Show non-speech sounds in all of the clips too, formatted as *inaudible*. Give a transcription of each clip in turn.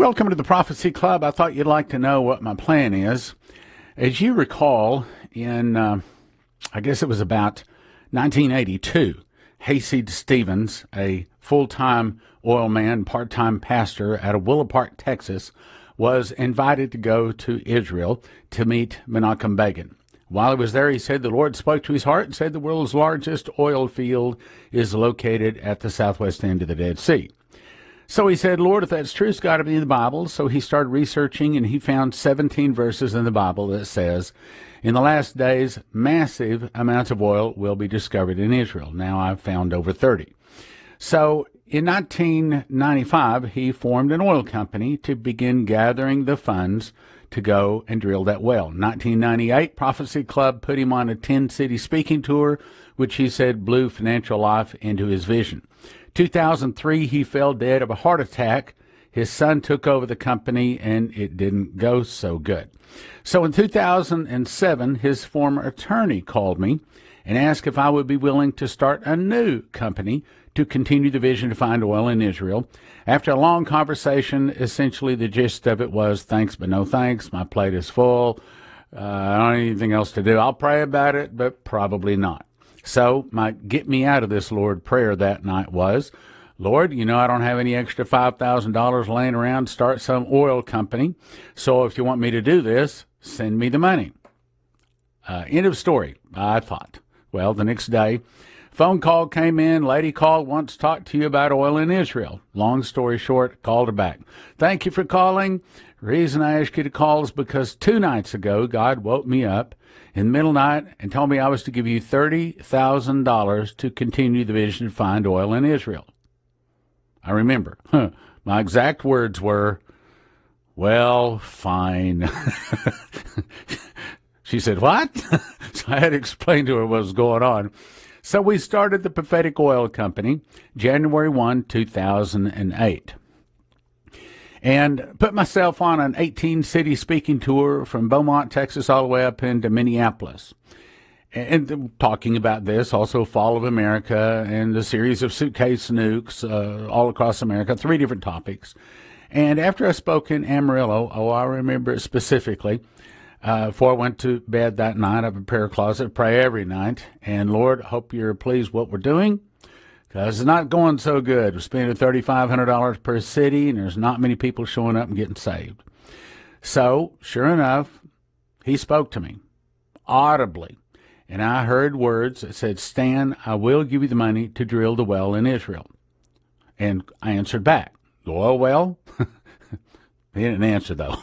Welcome to the Prophecy Club. I thought you'd like to know what my plan is. As you recall, in uh, I guess it was about 1982, Hayseed Stephens, a full time oil man, part time pastor out of Willow Park, Texas, was invited to go to Israel to meet Menachem Begin. While he was there, he said the Lord spoke to his heart and said the world's largest oil field is located at the southwest end of the Dead Sea. So he said, Lord, if that's true, it's got to be in the Bible. So he started researching and he found 17 verses in the Bible that says, in the last days, massive amounts of oil will be discovered in Israel. Now I've found over 30. So in 1995, he formed an oil company to begin gathering the funds to go and drill that well. 1998, Prophecy Club put him on a 10 city speaking tour, which he said blew financial life into his vision. 2003, he fell dead of a heart attack. His son took over the company and it didn't go so good. So in 2007, his former attorney called me and asked if I would be willing to start a new company to continue the vision to find oil in Israel. After a long conversation, essentially the gist of it was thanks, but no thanks. My plate is full. Uh, I don't have anything else to do. I'll pray about it, but probably not. So, my get me out of this, Lord, prayer that night was, Lord, you know, I don't have any extra $5,000 laying around to start some oil company. So, if you want me to do this, send me the money. Uh, end of story, I thought. Well, the next day, phone call came in. Lady called, wants to talk to you about oil in Israel. Long story short, called her back. Thank you for calling. Reason I asked you to call is because two nights ago, God woke me up in the middle night and told me I was to give you $30,000 to continue the vision to find oil in Israel. I remember. *laughs* My exact words were, well, fine. *laughs* she said, what? *laughs* so I had to explain to her what was going on. So we started the Prophetic Oil Company January 1, 2008 and put myself on an 18 city speaking tour from Beaumont, Texas, all the way up into Minneapolis. And talking about this, also Fall of America and the series of suitcase nukes uh, all across America, three different topics. And after I spoke in Amarillo, oh, I remember it specifically, uh, before I went to bed that night, I prepare a closet, pray every night. And Lord, hope you're pleased what we're doing because it's not going so good. We're spending $3,500 per city, and there's not many people showing up and getting saved. So, sure enough, he spoke to me audibly, and I heard words that said, Stan, I will give you the money to drill the well in Israel. And I answered back, oil well? *laughs* he didn't answer, though.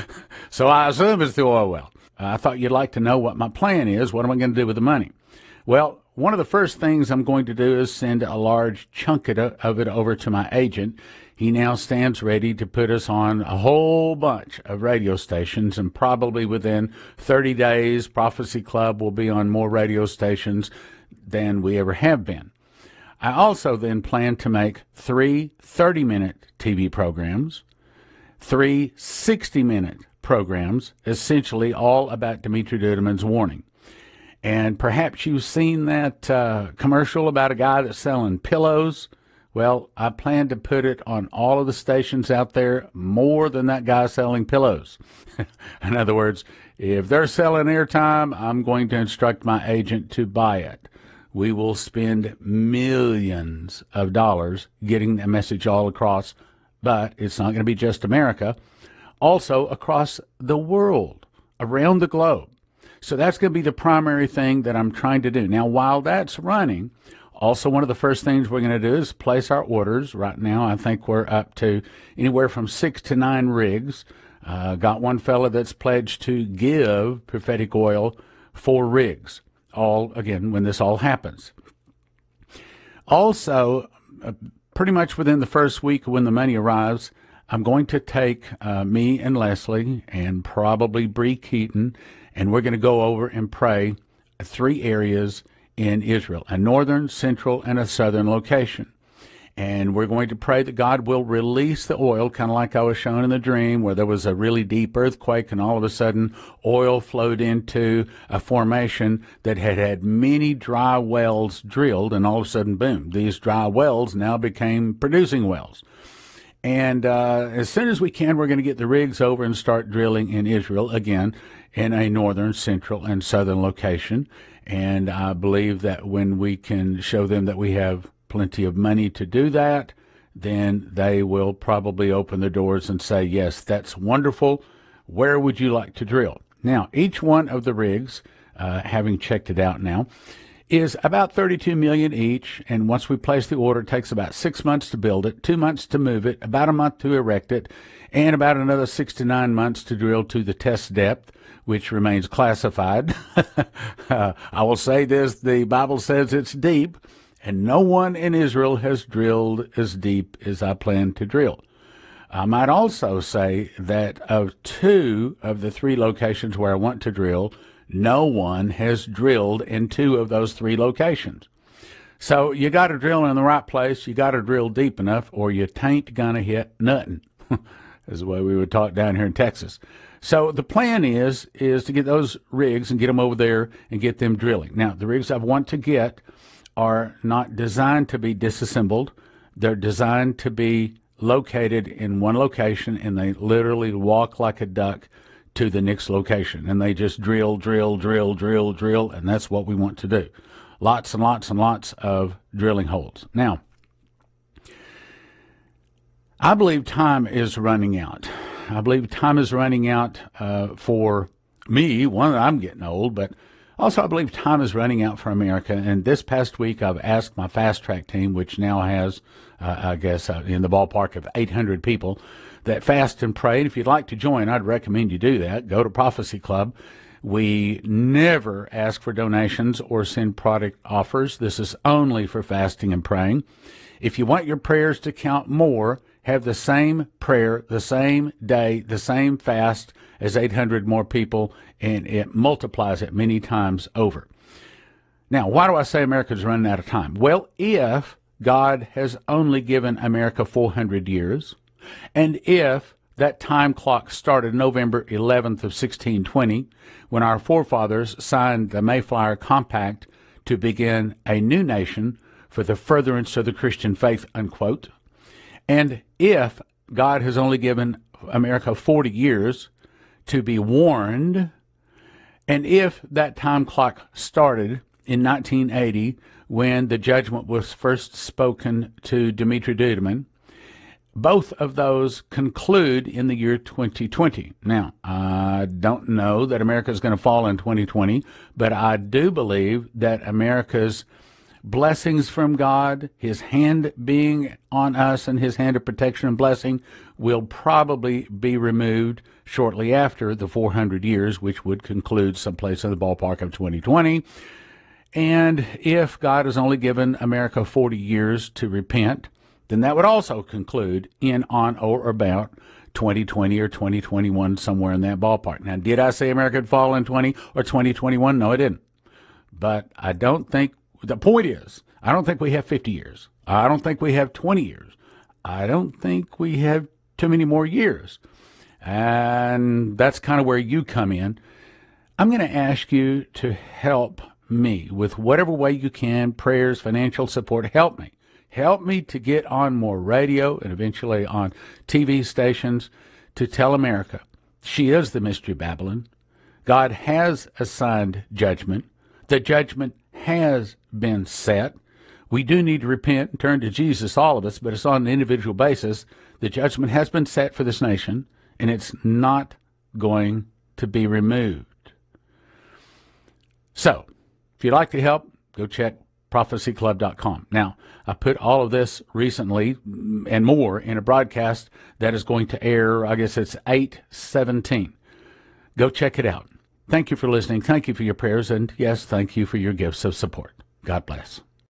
*laughs* so I assume it's the oil well. Uh, I thought you'd like to know what my plan is. What am I going to do with the money? Well, one of the first things I'm going to do is send a large chunk of it over to my agent. He now stands ready to put us on a whole bunch of radio stations, and probably within 30 days, Prophecy Club will be on more radio stations than we ever have been. I also then plan to make three 30 minute TV programs, three 60 minute programs, essentially all about Dimitri Duduman's warning. And perhaps you've seen that uh, commercial about a guy that's selling pillows. Well, I plan to put it on all of the stations out there more than that guy selling pillows. *laughs* In other words, if they're selling airtime, I'm going to instruct my agent to buy it. We will spend millions of dollars getting the message all across, but it's not going to be just America, also across the world, around the globe. So that's going to be the primary thing that I'm trying to do. Now, while that's running, also one of the first things we're going to do is place our orders. Right now, I think we're up to anywhere from six to nine rigs. Uh, got one fella that's pledged to give prophetic oil four rigs. All again when this all happens. Also, uh, pretty much within the first week when the money arrives, I'm going to take uh, me and Leslie and probably Bree Keaton and we're going to go over and pray three areas in Israel a northern, central, and a southern location. And we're going to pray that God will release the oil, kind of like I was shown in the dream, where there was a really deep earthquake, and all of a sudden oil flowed into a formation that had had many dry wells drilled, and all of a sudden, boom, these dry wells now became producing wells. And uh, as soon as we can, we're going to get the rigs over and start drilling in Israel again in a northern, central, and southern location. And I believe that when we can show them that we have plenty of money to do that, then they will probably open the doors and say, Yes, that's wonderful. Where would you like to drill? Now, each one of the rigs, uh, having checked it out now, is about 32 million each. And once we place the order, it takes about six months to build it, two months to move it, about a month to erect it, and about another six to nine months to drill to the test depth, which remains classified. uh, *laughs* I will say this the Bible says it's deep, and no one in Israel has drilled as deep as I plan to drill. I might also say that of two of the three locations where I want to drill, no one has drilled in two of those three locations. So you got to drill in the right place. You got to drill deep enough, or you tain't gonna hit nothing. *laughs* is the way we would talk down here in Texas. So the plan is is to get those rigs and get them over there and get them drilling. Now the rigs I want to get are not designed to be disassembled. They're designed to be located in one location, and they literally walk like a duck to the next location. And they just drill, drill, drill, drill, drill, and that's what we want to do. Lots and lots and lots of drilling holes. Now, I believe time is running out. I believe time is running out uh, for me. One, I'm getting old, but also I believe time is running out for America. And this past week, I've asked my fast track team, which now has, uh, I guess, uh, in the ballpark of 800 people, that fast and pray. And if you'd like to join, I'd recommend you do that. Go to Prophecy Club. We never ask for donations or send product offers. This is only for fasting and praying. If you want your prayers to count more, have the same prayer, the same day, the same fast as 800 more people, and it multiplies it many times over. Now, why do I say America's running out of time? Well, if God has only given America 400 years, and if that time clock started November 11th of 1620, when our forefathers signed the Mayflower Compact to begin a new nation for the furtherance of the Christian faith, unquote. And if God has only given America 40 years to be warned, and if that time clock started in 1980 when the judgment was first spoken to Dimitri Duduman, both of those conclude in the year 2020. Now, I don't know that America is going to fall in 2020, but I do believe that America's blessings from God, His hand being on us, and His hand of protection and blessing will probably be removed shortly after the 400 years, which would conclude someplace in the ballpark of 2020. And if God has only given America 40 years to repent, then that would also conclude in, on, or about 2020 or 2021, somewhere in that ballpark. Now, did I say America would fall in 20 or 2021? No, I didn't. But I don't think, the point is, I don't think we have 50 years. I don't think we have 20 years. I don't think we have too many more years. And that's kind of where you come in. I'm going to ask you to help me with whatever way you can prayers, financial support. Help me. Help me to get on more radio and eventually on TV stations to tell America she is the mystery Babylon. God has assigned judgment. The judgment has been set. We do need to repent and turn to Jesus, all of us, but it's on an individual basis. The judgment has been set for this nation, and it's not going to be removed. So, if you'd like to help, go check prophecyclub.com. Now, I put all of this recently and more in a broadcast that is going to air, I guess it's 817. Go check it out. Thank you for listening. Thank you for your prayers. And yes, thank you for your gifts of support. God bless.